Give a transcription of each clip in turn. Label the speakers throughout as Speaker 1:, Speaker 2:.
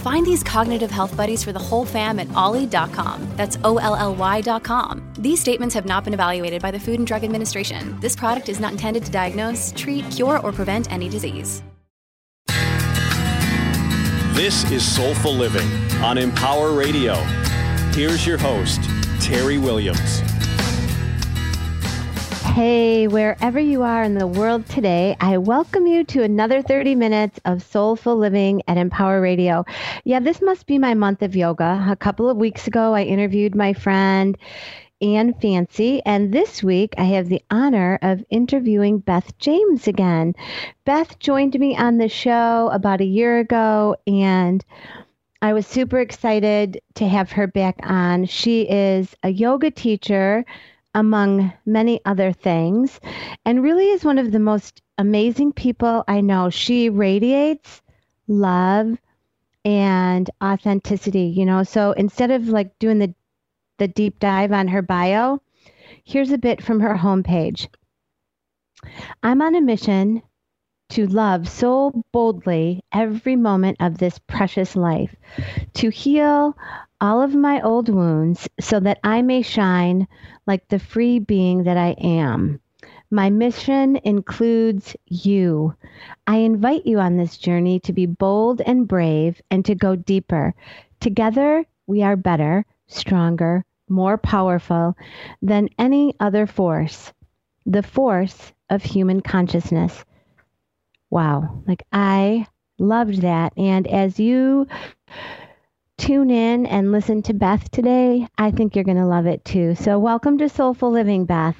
Speaker 1: Find these cognitive health buddies for the whole fam at olly.com. That's O L L Y.com. These statements have not been evaluated by the Food and Drug Administration. This product is not intended to diagnose, treat, cure, or prevent any disease.
Speaker 2: This is Soulful Living on Empower Radio. Here's your host, Terry Williams.
Speaker 3: Hey, wherever you are in the world today, I welcome you to another 30 minutes of soulful living at Empower Radio. Yeah, this must be my month of yoga. A couple of weeks ago, I interviewed my friend Ann Fancy, and this week I have the honor of interviewing Beth James again. Beth joined me on the show about a year ago, and I was super excited to have her back on. She is a yoga teacher among many other things, and really is one of the most amazing people I know. She radiates love and authenticity, you know. So instead of like doing the the deep dive on her bio, here's a bit from her homepage. I'm on a mission to love so boldly every moment of this precious life, to heal all of my old wounds so that I may shine like the free being that I am. My mission includes you. I invite you on this journey to be bold and brave and to go deeper. Together, we are better, stronger, more powerful than any other force, the force of human consciousness. Wow. Like, I loved that. And as you tune in and listen to Beth today, I think you're going to love it too. So, welcome to Soulful Living, Beth.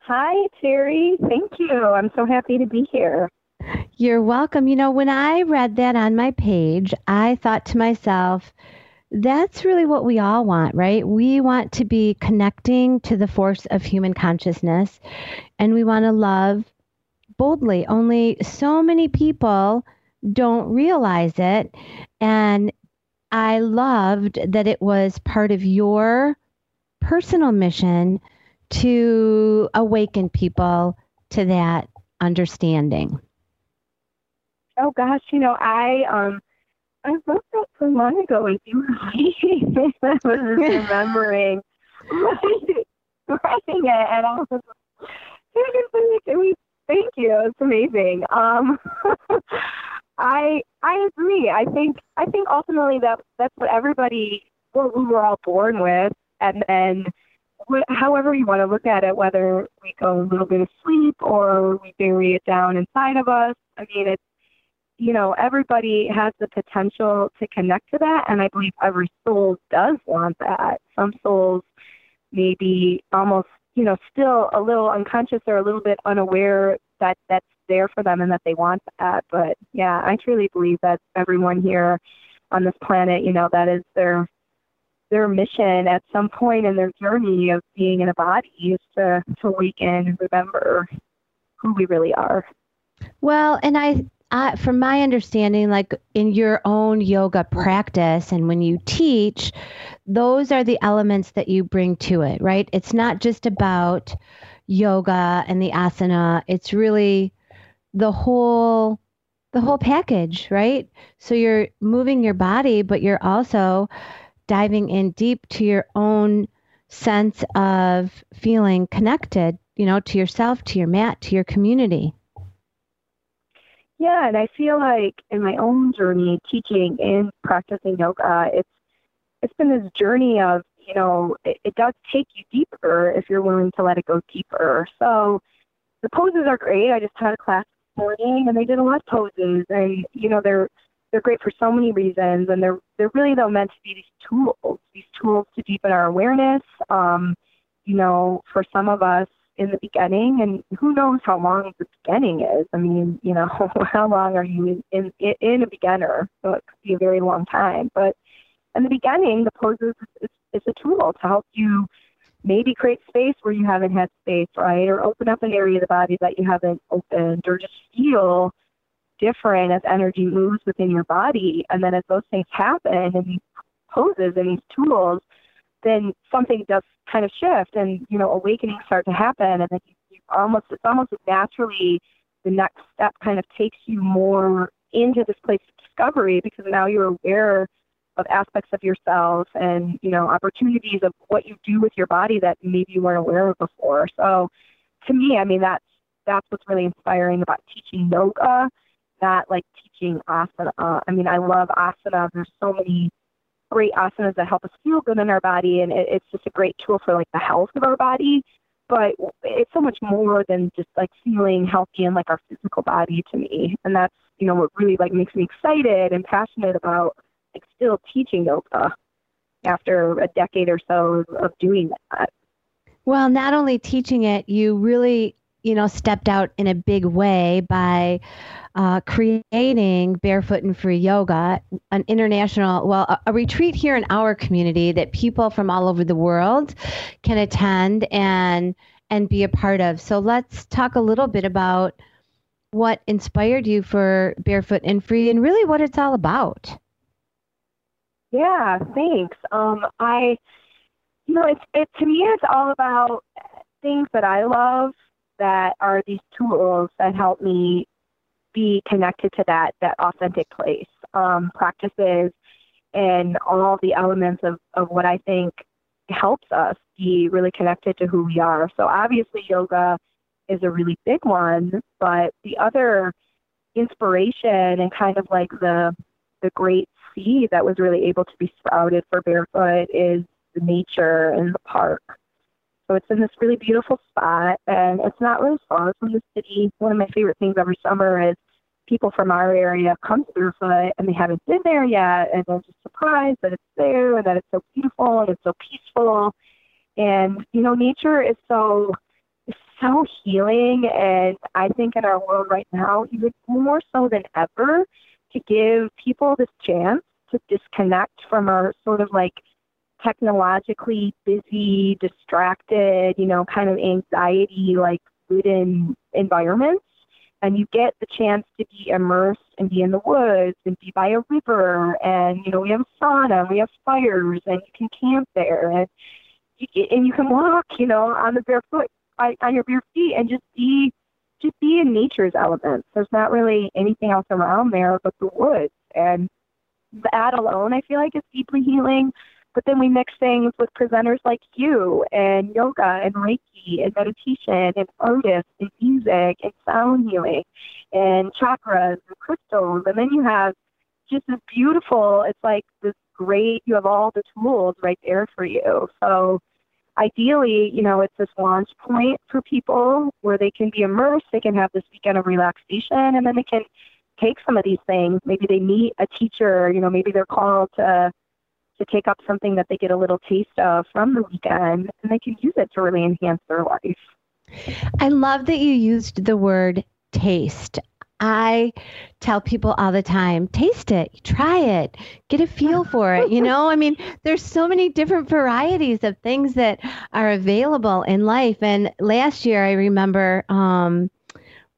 Speaker 4: Hi, Terry. Thank you. I'm so happy to be here.
Speaker 3: You're welcome. You know, when I read that on my page, I thought to myself, that's really what we all want, right? We want to be connecting to the force of human consciousness and we want to love boldly. Only so many people don't realize it. And I loved that it was part of your personal mission to awaken people to that understanding.
Speaker 4: Oh gosh, you know, I um I wrote that so long ago and you were. I was remembering writing, writing it and I was like, thank you. It's amazing. Um I I agree. I think I think ultimately that that's what everybody what we were all born with, and then wh- however you want to look at it, whether we go a little bit of sleep or we bury it down inside of us. I mean, it's you know everybody has the potential to connect to that, and I believe every soul does want that. Some souls maybe almost you know still a little unconscious or a little bit unaware that that's there for them and that they want that. But yeah, I truly believe that everyone here on this planet, you know, that is their their mission at some point in their journey of being in a body is to to awaken and remember who we really are.
Speaker 3: Well, and I uh, from my understanding, like in your own yoga practice and when you teach, those are the elements that you bring to it, right? It's not just about yoga and the asana. It's really the whole the whole package, right? So you're moving your body, but you're also diving in deep to your own sense of feeling connected, you know, to yourself, to your mat, to your community.
Speaker 4: Yeah, and I feel like in my own journey teaching and practicing yoga, it's it's been this journey of you know, it, it does take you deeper if you're willing to let it go deeper. So the poses are great. I just had a class morning and they did a lot of poses and, you know, they're, they're great for so many reasons and they're, they're really though meant to be these tools, these tools to deepen our awareness. Um, you know, for some of us in the beginning and who knows how long the beginning is. I mean, you know, how long are you in, in, in a beginner? So it could be a very long time, but in the beginning, the poses is, is a tool to help you maybe create space where you haven't had space, right? Or open up an area of the body that you haven't opened, or just feel different as energy moves within your body. And then as those things happen and these poses and these tools, then something does kind of shift and, you know, awakenings start to happen. And then you, you almost, it's almost naturally the next step kind of takes you more into this place of discovery because now you're aware of aspects of yourself and you know opportunities of what you do with your body that maybe you weren't aware of before. So to me i mean that's that's what's really inspiring about teaching yoga not like teaching asana. I mean i love asana. There's so many great asanas that help us feel good in our body and it, it's just a great tool for like the health of our body. But it's so much more than just like feeling healthy in like our physical body to me. And that's you know what really like makes me excited and passionate about like still teaching yoga after a decade or so of doing that.
Speaker 3: Well, not only teaching it, you really, you know, stepped out in a big way by uh, creating Barefoot and Free Yoga, an international, well, a, a retreat here in our community that people from all over the world can attend and and be a part of. So let's talk a little bit about what inspired you for Barefoot and Free and really what it's all about.
Speaker 4: Yeah, thanks. Um, I, you know, it's it to me, it's all about things that I love that are these tools that help me be connected to that that authentic place. Um, practices and all the elements of of what I think helps us be really connected to who we are. So obviously, yoga is a really big one, but the other inspiration and kind of like the the great seed that was really able to be sprouted for barefoot is the nature in the park. So it's in this really beautiful spot, and it's not really far from the city. One of my favorite things every summer is people from our area come to barefoot and they haven't been there yet, and they're just surprised that it's there and that it's so beautiful and it's so peaceful. And you know, nature is so so healing, and I think in our world right now, even more so than ever, to give people this chance to disconnect from our sort of like technologically busy, distracted, you know, kind of anxiety like ridden environments. And you get the chance to be immersed and be in the woods and be by a river. And, you know, we have a sauna we have fires and you can camp there. And you, and you can walk, you know, on the barefoot, on your bare feet and just be just be in nature's elements. There's not really anything else around there but the woods. And that alone, I feel like, is deeply healing. But then we mix things with presenters like you and yoga and Reiki and meditation and artists and music and sound healing and chakras and crystals. And then you have just this beautiful, it's like this great, you have all the tools right there for you. So ideally, you know, it's this launch point for people where they can be immersed, they can have this weekend of relaxation, and then they can take some of these things. Maybe they meet a teacher, you know, maybe they're called to to take up something that they get a little taste of from the weekend and they can use it to really enhance their life.
Speaker 3: I love that you used the word taste. I tell people all the time, taste it, try it, get a feel for it. You know, I mean, there's so many different varieties of things that are available in life. And last year, I remember um,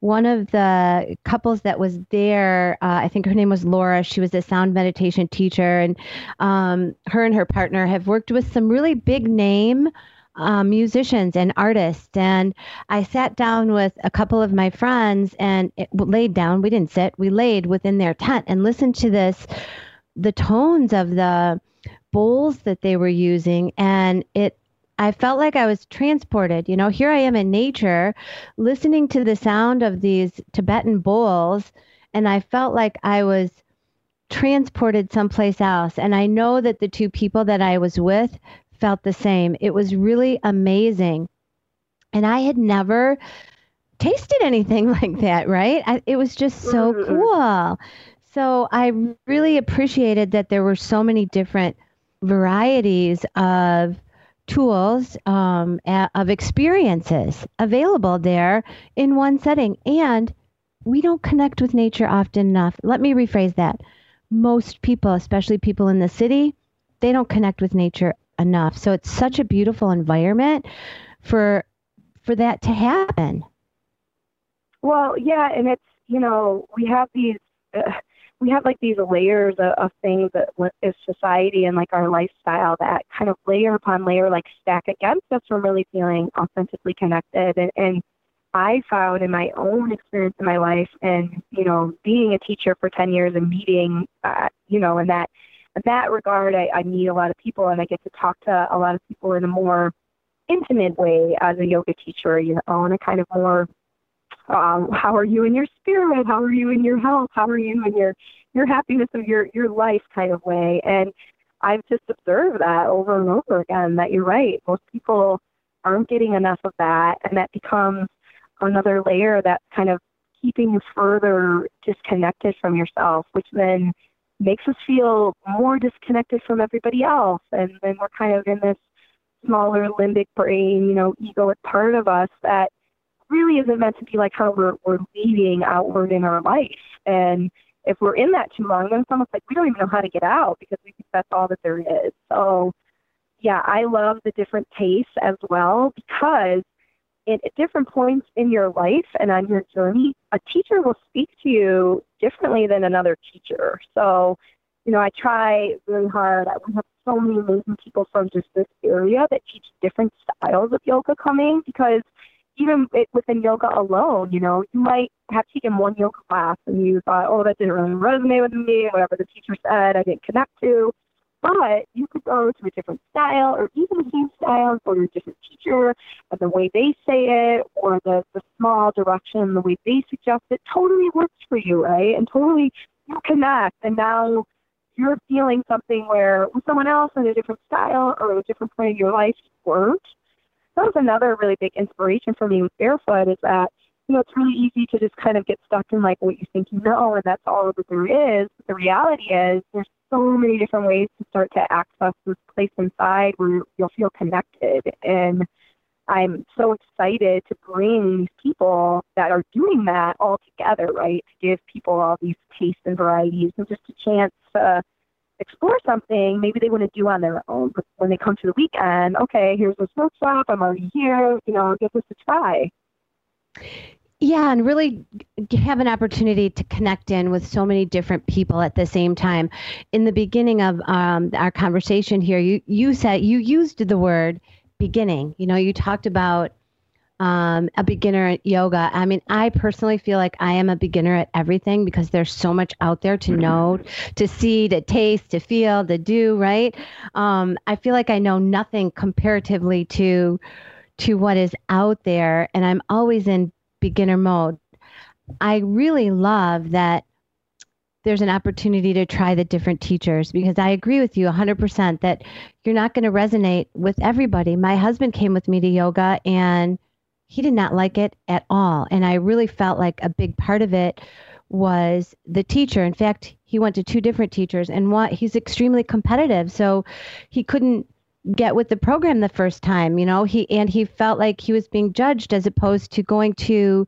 Speaker 3: one of the couples that was there, uh, I think her name was Laura. She was a sound meditation teacher, and um, her and her partner have worked with some really big name um, musicians and artists. And I sat down with a couple of my friends and it, laid down. We didn't sit, we laid within their tent and listened to this, the tones of the bowls that they were using. And it I felt like I was transported. You know, here I am in nature, listening to the sound of these Tibetan bowls, and I felt like I was transported someplace else. And I know that the two people that I was with felt the same. It was really amazing. And I had never tasted anything like that, right? I, it was just so mm-hmm. cool. So I really appreciated that there were so many different varieties of tools um, of experiences available there in one setting. And we don't connect with nature often enough. Let me rephrase that. Most people, especially people in the city, they don't connect with nature enough. So it's such a beautiful environment for for that to happen.
Speaker 4: Well, yeah, and it's you know we have these uh, we have like these layers of, of things that is society and like our lifestyle that kind of layer upon layer like stack against us from really feeling authentically connected and, and I found in my own experience in my life and you know being a teacher for 10 years and meeting uh, you know and that in that regard I, I meet a lot of people and I get to talk to a lot of people in a more intimate way as a yoga teacher you know in a kind of more um, how are you in your spirit? How are you in your health? How are you in your your happiness of your your life kind of way? And I've just observed that over and over again that you're right. Most people aren't getting enough of that, and that becomes another layer that's kind of keeping you further disconnected from yourself, which then makes us feel more disconnected from everybody else, and then we're kind of in this smaller limbic brain, you know, egoic part of us that really isn't meant to be like how we're, we're leading outward in our life. And if we're in that too long, then it's almost like we don't even know how to get out because we think that's all that there is. So, yeah, I love the different tastes as well because at different points in your life and on your journey, a teacher will speak to you differently than another teacher. So, you know, I try really hard. We have so many amazing people from just this area that teach different styles of yoga coming because even within yoga alone, you know, you might have taken one yoga class and you thought, oh, that didn't really resonate with me, whatever the teacher said, I didn't connect to. But you could go to a different style or even the same style or a different teacher and the way they say it or the, the small direction, the way they suggest it totally works for you, right? And totally you connect. And now you're feeling something where with someone else in a different style or a different point of your life weren't that was another really big inspiration for me with barefoot is that you know it's really easy to just kind of get stuck in like what you think you know and that's all that there is but the reality is there's so many different ways to start to access this place inside where you'll feel connected and I'm so excited to bring these people that are doing that all together, right? To give people all these tastes and varieties and just a chance to explore something maybe they want to do on their own. But when they come to the weekend, okay, here's this workshop. I'm already here. You know, give this a try.
Speaker 3: Yeah, and really have an opportunity to connect in with so many different people at the same time. In the beginning of um, our conversation here, you you said you used the word beginning. You know, you talked about um, a beginner at yoga. I mean, I personally feel like I am a beginner at everything because there's so much out there to know, to see, to taste, to feel, to do. Right? Um, I feel like I know nothing comparatively to to what is out there, and I'm always in beginner mode. I really love that there's an opportunity to try the different teachers because I agree with you 100% that you're not going to resonate with everybody. My husband came with me to yoga and he did not like it at all. And I really felt like a big part of it was the teacher. In fact, he went to two different teachers and what he's extremely competitive. So he couldn't get with the program the first time, you know, he and he felt like he was being judged as opposed to going to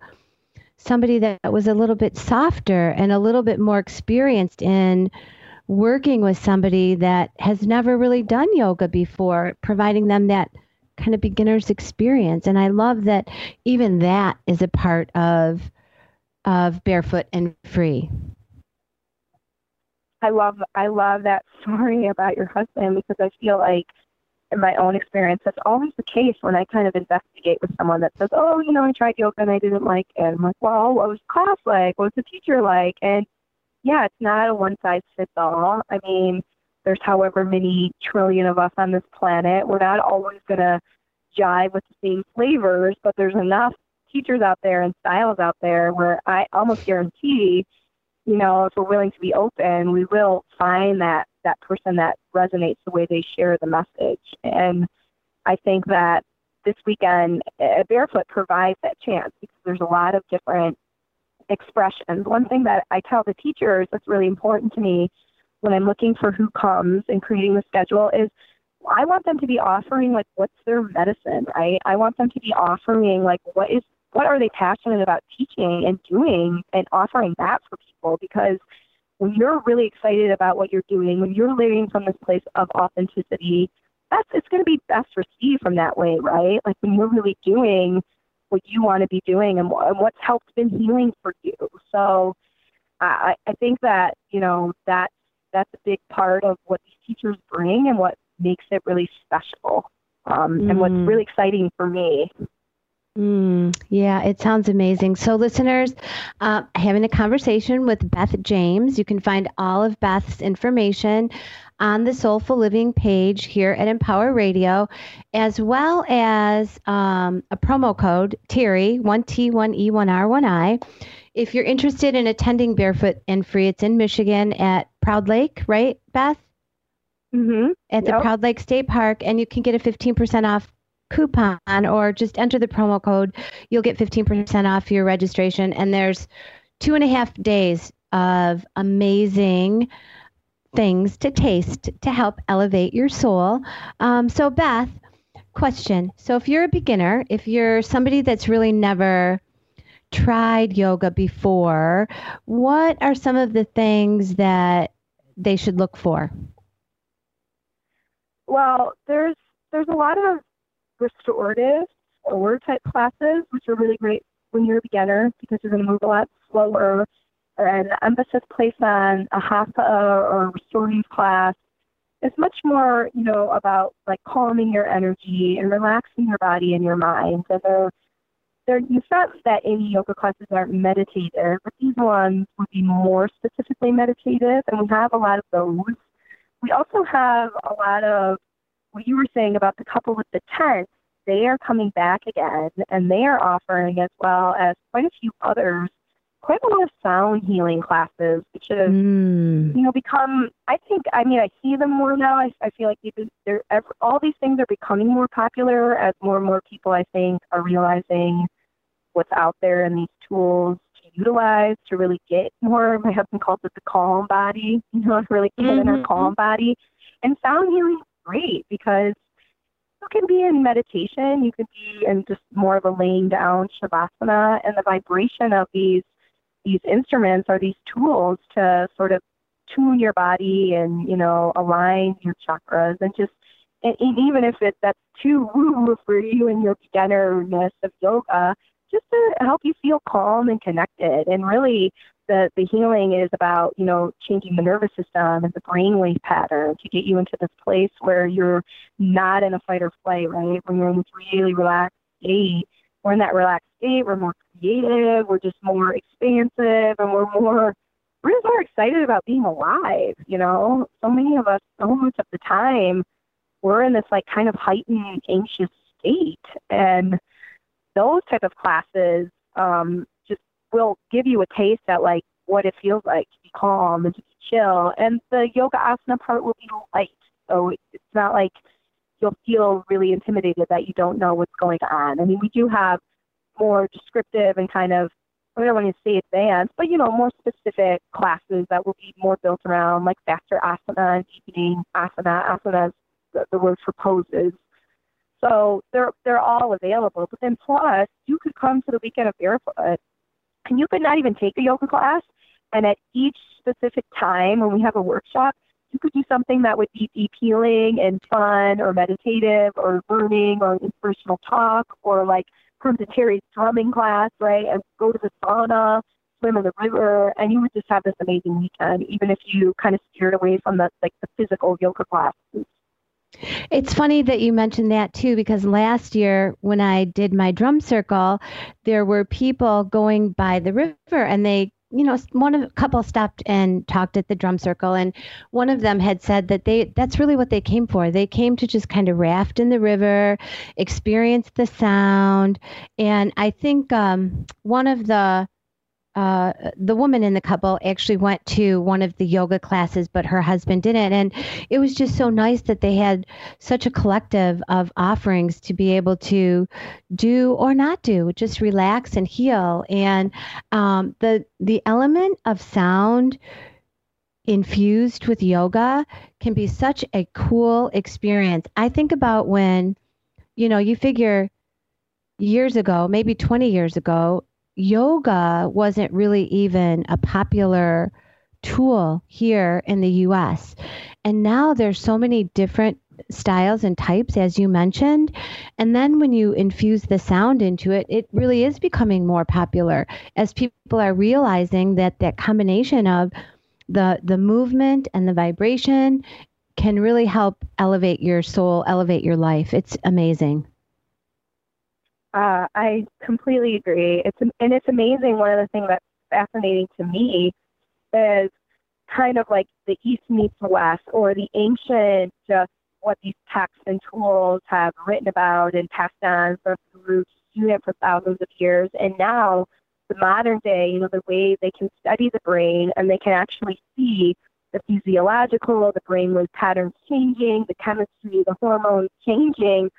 Speaker 3: somebody that was a little bit softer and a little bit more experienced in working with somebody that has never really done yoga before, providing them that kind of beginner's experience. And I love that even that is a part of of barefoot and free.
Speaker 4: I love I love that story about your husband because I feel like in my own experience that's always the case when I kind of investigate with someone that says, Oh, you know, I tried yoga and I didn't like it. I'm like, Well, what was class like? What was the teacher like? And yeah, it's not a one size fits all. I mean, there's however many trillion of us on this planet. We're not always going to jive with the same flavors, but there's enough teachers out there and styles out there where I almost guarantee you know, if we're willing to be open, we will find that that person that resonates the way they share the message. And I think that this weekend, Barefoot provides that chance because there's a lot of different expressions. One thing that I tell the teachers that's really important to me when I'm looking for who comes and creating the schedule is I want them to be offering like what's their medicine, right? I want them to be offering like what is what are they passionate about teaching and doing and offering that for people because when you're really excited about what you're doing, when you're living from this place of authenticity, that's it's going to be best received from that way, right? Like when you're really doing what you want to be doing and, and what's helped been healing for you. So I, I think that you know that that's a big part of what these teachers bring and what makes it really special um, mm. and what's mm. really exciting for me.
Speaker 3: Mm, yeah, it sounds amazing. So, listeners, uh, having a conversation with Beth James. You can find all of Beth's information on the Soulful Living page here at Empower Radio, as well as um, a promo code Terry one T one E one R one I. If you're interested in attending Barefoot and Free, it's in Michigan at Proud Lake, right, Beth?
Speaker 4: Mm-hmm.
Speaker 3: At the yep. Proud Lake State Park, and you can get a 15% off coupon or just enter the promo code. You'll get 15% off your registration. And there's two and a half days of amazing things to taste to help elevate your soul. Um, so, Beth, question. So, if you're a beginner, if you're somebody that's really never tried yoga before, what are some of the things that they should look for?
Speaker 4: Well, there's there's a lot of restorative or type classes, which are really great when you're a beginner because you're going to move a lot slower. And the emphasis placed on a hatha or restorative class is much more, you know, about like calming your energy and relaxing your body and your mind. And they're, they're, it's not that any yoga classes aren't meditative, but these ones would be more specifically meditative, and we have a lot of those. We also have a lot of what you were saying about the couple with the tent, they are coming back again and they are offering as well as quite a few others quite a lot of sound healing classes which have mm. you know become i think i mean i see them more now i, I feel like they're all these things are becoming more popular as more and more people i think are realizing what's out there and these tools to utilize to really get more my husband calls it the calm body you know really get mm-hmm. in our calm body and sound healing great because you can be in meditation, you can be in just more of a laying down shavasana, and the vibration of these these instruments are these tools to sort of tune your body and you know align your chakras and just and, even if it that's too woo for you and your beginnerness of yoga, just to help you feel calm and connected and really the, the healing is about, you know, changing the nervous system and the brainwave pattern to get you into this place where you're not in a fight or flight, right? When you're in this really relaxed state. We're in that relaxed state, we're more creative, we're just more expansive, and we're more we're just more excited about being alive, you know. So many of us so much of the time we're in this like kind of heightened anxious state and those type of classes um, will give you a taste at like what it feels like to be calm and to be chill. And the yoga asana part will be light. So it's not like you'll feel really intimidated that you don't know what's going on. I mean, we do have more descriptive and kind of, I don't want to say advanced, but you know, more specific classes that will be more built around like faster asana and deepening asana. Asana is the, the word for poses. So they're they're all available. But then plus, you could come to the weekend of barefoot and you could not even take a yoga class. And at each specific time when we have a workshop, you could do something that would be deep healing and fun or meditative or learning or inspirational talk or like come to Terry's drumming class, right? And go to the sauna, swim in the river, and you would just have this amazing weekend, even if you kind of steered away from the like the physical yoga classes.
Speaker 3: It's funny that you mentioned that too, because last year when I did my drum circle, there were people going by the river and they, you know, one of a couple stopped and talked at the drum circle, and one of them had said that they that's really what they came for. They came to just kind of raft in the river, experience the sound, and I think um, one of the uh, the woman in the couple actually went to one of the yoga classes, but her husband didn't. And it was just so nice that they had such a collective of offerings to be able to do or not do, just relax and heal. And um, the the element of sound infused with yoga can be such a cool experience. I think about when, you know, you figure years ago, maybe 20 years ago, yoga wasn't really even a popular tool here in the US. And now there's so many different styles and types as you mentioned. And then when you infuse the sound into it it really is becoming more popular as people are realizing that that combination of the the movement and the vibration can really help elevate your soul elevate your life. It's amazing
Speaker 4: uh, I completely agree. It's and it's amazing. One of the things that's fascinating to me is kind of like the East meets the West, or the ancient, just what these texts and tools have written about and passed on from through student for thousands of years, and now the modern day, you know, the way they can study the brain and they can actually see the physiological, the brain with patterns changing, the chemistry, the hormones changing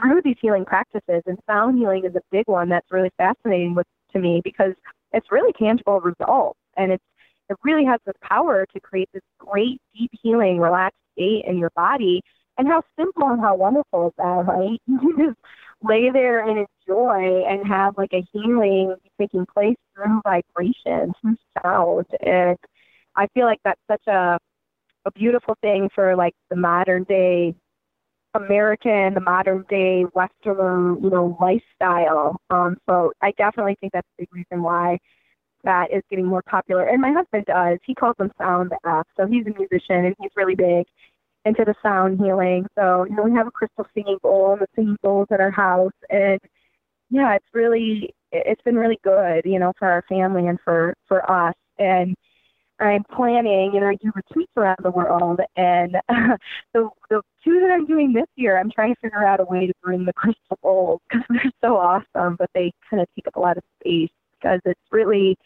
Speaker 4: through these healing practices, and sound healing is a big one that's really fascinating with, to me because it's really tangible results, and it's it really has the power to create this great, deep healing, relaxed state in your body. And how simple and how wonderful is that, right? You can just lay there and enjoy and have like a healing taking place through vibration, through sound. And I feel like that's such a a beautiful thing for like the modern day American, the modern day Westerner, you know, lifestyle. Um, so I definitely think that's a big reason why that is getting more popular. And my husband does. He calls them sound baths. So he's a musician and he's really big into the sound healing. So, you know, we have a crystal singing bowl and the singing bowls at our house and yeah, it's really it's been really good, you know, for our family and for for us. And I'm planning, know, I do retreats around the world, and uh, the the two that I'm doing this year, I'm trying to figure out a way to bring the crystal bowls because they're so awesome, but they kind of take up a lot of space because it's really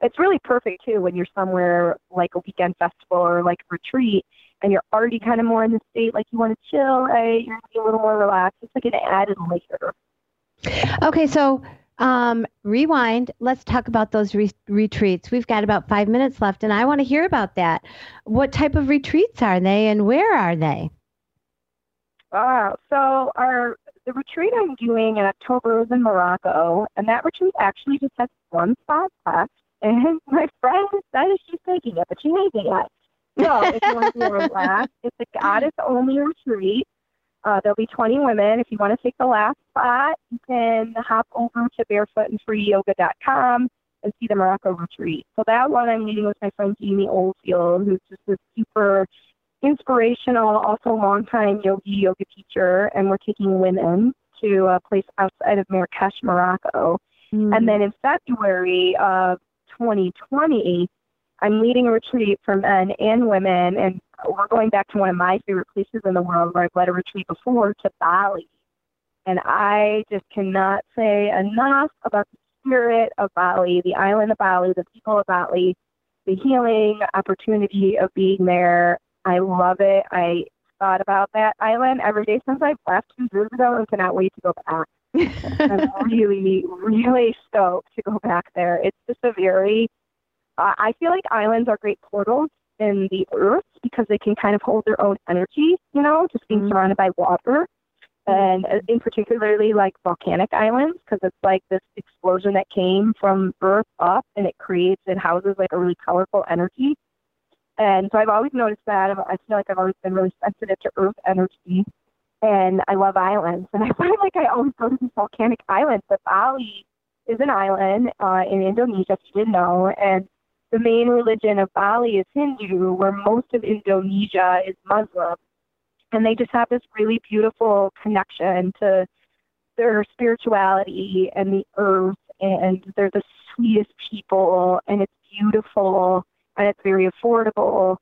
Speaker 4: it's really perfect too when you're somewhere like a weekend festival or like a retreat and you're already kind of more in the state like you want to chill, right? You're gonna be a little more relaxed. It's like an added layer.
Speaker 3: Okay, so um, rewind. Let's talk about those re- retreats. We've got about five minutes left, and I want to hear about that. What type of retreats are they, and where are they?
Speaker 4: Uh, so our the retreat I'm doing in October is in Morocco, and that retreat actually just has one spot left. And my friend decided she's taking it, but she ain't it yet. So if you want to be relaxed, it's a goddess only retreat. Uh, there'll be 20 women. If you want to take the last spot, you can hop over to barefootandfreeyoga.com and see the Morocco retreat. So that one I'm meeting with my friend Jamie Oldfield, who's just a super inspirational, also longtime yogi yoga teacher, and we're taking women to a place outside of Marrakesh, Morocco. Mm. And then in February of 2020, I'm leading a retreat for men and women, and we're going back to one of my favorite places in the world where I've led a retreat before to Bali. And I just cannot say enough about the spirit of Bali, the island of Bali, the people of Bali, the healing opportunity of being there. I love it. I thought about that island every day since I left two years ago and cannot wait to go back. I'm really, really stoked to go back there. It's just a very uh, I feel like islands are great portals in the earth because they can kind of hold their own energy, you know, just being mm-hmm. surrounded by water. And uh, in particularly like volcanic islands, because it's like this explosion that came from earth up and it creates and houses like a really powerful energy. And so I've always noticed that. I feel like I've always been really sensitive to earth energy. And I love islands. And I find like I always go to these volcanic islands. But Bali is an island uh, in Indonesia, if you didn't know. And the main religion of Bali is Hindu, where most of Indonesia is Muslim. And they just have this really beautiful connection to their spirituality and the earth, and they're the sweetest people, and it's beautiful, and it's very affordable.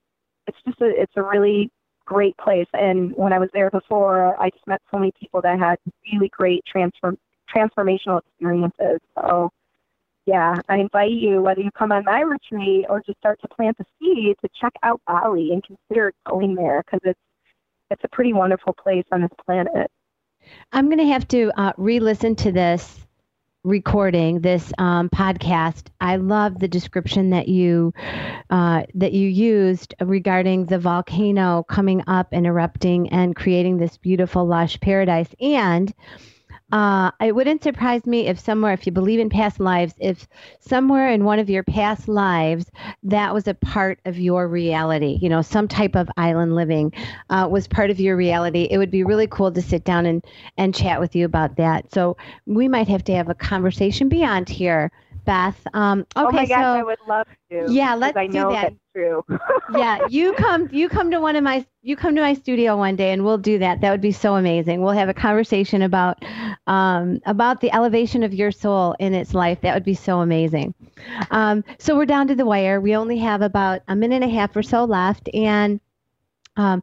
Speaker 4: It's just a, it's a really great place. And when I was there before, I just met so many people that had really great transform transformational experiences. So yeah, I invite you, whether you come on my retreat or just start to plant the seed, to check out Bali and consider going there because it's it's a pretty wonderful place on this planet.
Speaker 3: I'm going to have to uh, re-listen to this recording, this um, podcast. I love the description that you uh, that you used regarding the volcano coming up and erupting and creating this beautiful, lush paradise and uh, it wouldn't surprise me if somewhere, if you believe in past lives, if somewhere in one of your past lives that was a part of your reality, you know, some type of island living uh, was part of your reality. It would be really cool to sit down and, and chat with you about that. So we might have to have a conversation beyond here Beth. Um, okay,
Speaker 4: oh my
Speaker 3: gosh,
Speaker 4: so, I would love to.
Speaker 3: Yeah, let's
Speaker 4: I
Speaker 3: do
Speaker 4: know
Speaker 3: that.
Speaker 4: That's true.
Speaker 3: yeah, you come you come to one of my you come to my studio one day and we'll do that. That would be so amazing. We'll have a conversation about um, about the elevation of your soul in its life. That would be so amazing. Um, so we're down to the wire. We only have about a minute and a half or so left, and um,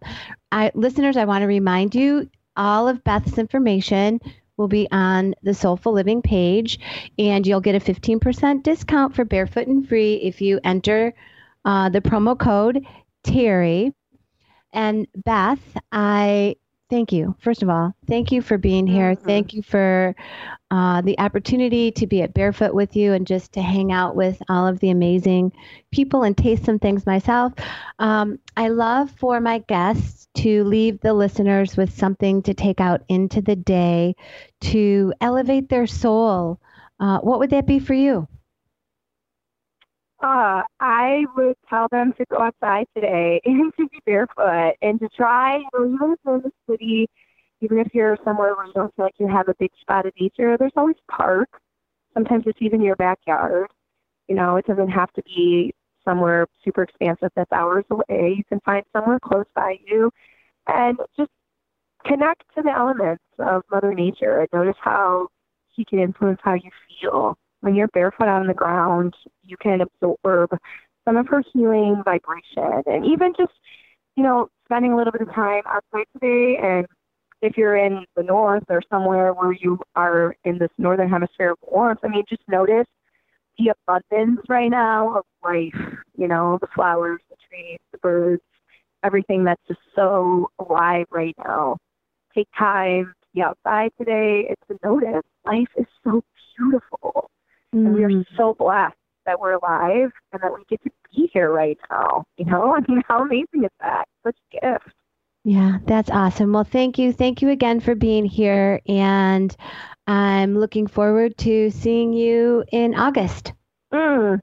Speaker 3: I, listeners, I want to remind you all of Beth's information will be on the Soulful Living page, and you'll get a 15% discount for Barefoot and Free if you enter uh, the promo code Terry. And Beth, I thank you. First of all, thank you for being here. Mm-hmm. Thank you for uh, the opportunity to be at Barefoot with you and just to hang out with all of the amazing people and taste some things myself. Um, I love for my guests to leave the listeners with something to take out into the day to elevate their soul. Uh, what would that be for you?
Speaker 4: Uh, I would tell them to go outside today and to be barefoot and to try, you know, even if you're in the city, even if you're somewhere where you don't feel like you have a big spot of nature, there's always parks. Sometimes it's even your backyard. You know, it doesn't have to be somewhere super expansive that's hours away. You can find somewhere close by you and just connect to the elements of Mother Nature and notice how she can influence how you feel. When you're barefoot on the ground, you can absorb some of her healing vibration and even just, you know, spending a little bit of time outside today and if you're in the north or somewhere where you are in this northern hemisphere of warmth, I mean, just notice the abundance right now of life, you know, the flowers, the trees, the birds, everything that's just so alive right now. Take time to be outside today and to notice life is so beautiful. Mm. And we are mm. so blessed that we're alive and that we get to be here right now. You know, I mean, how amazing is that? Such a gift.
Speaker 3: Yeah, that's awesome. Well, thank you. Thank you again for being here. And I'm looking forward to seeing you in August.
Speaker 4: Mm,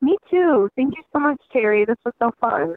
Speaker 4: me too. Thank you so much, Terry. This was so fun.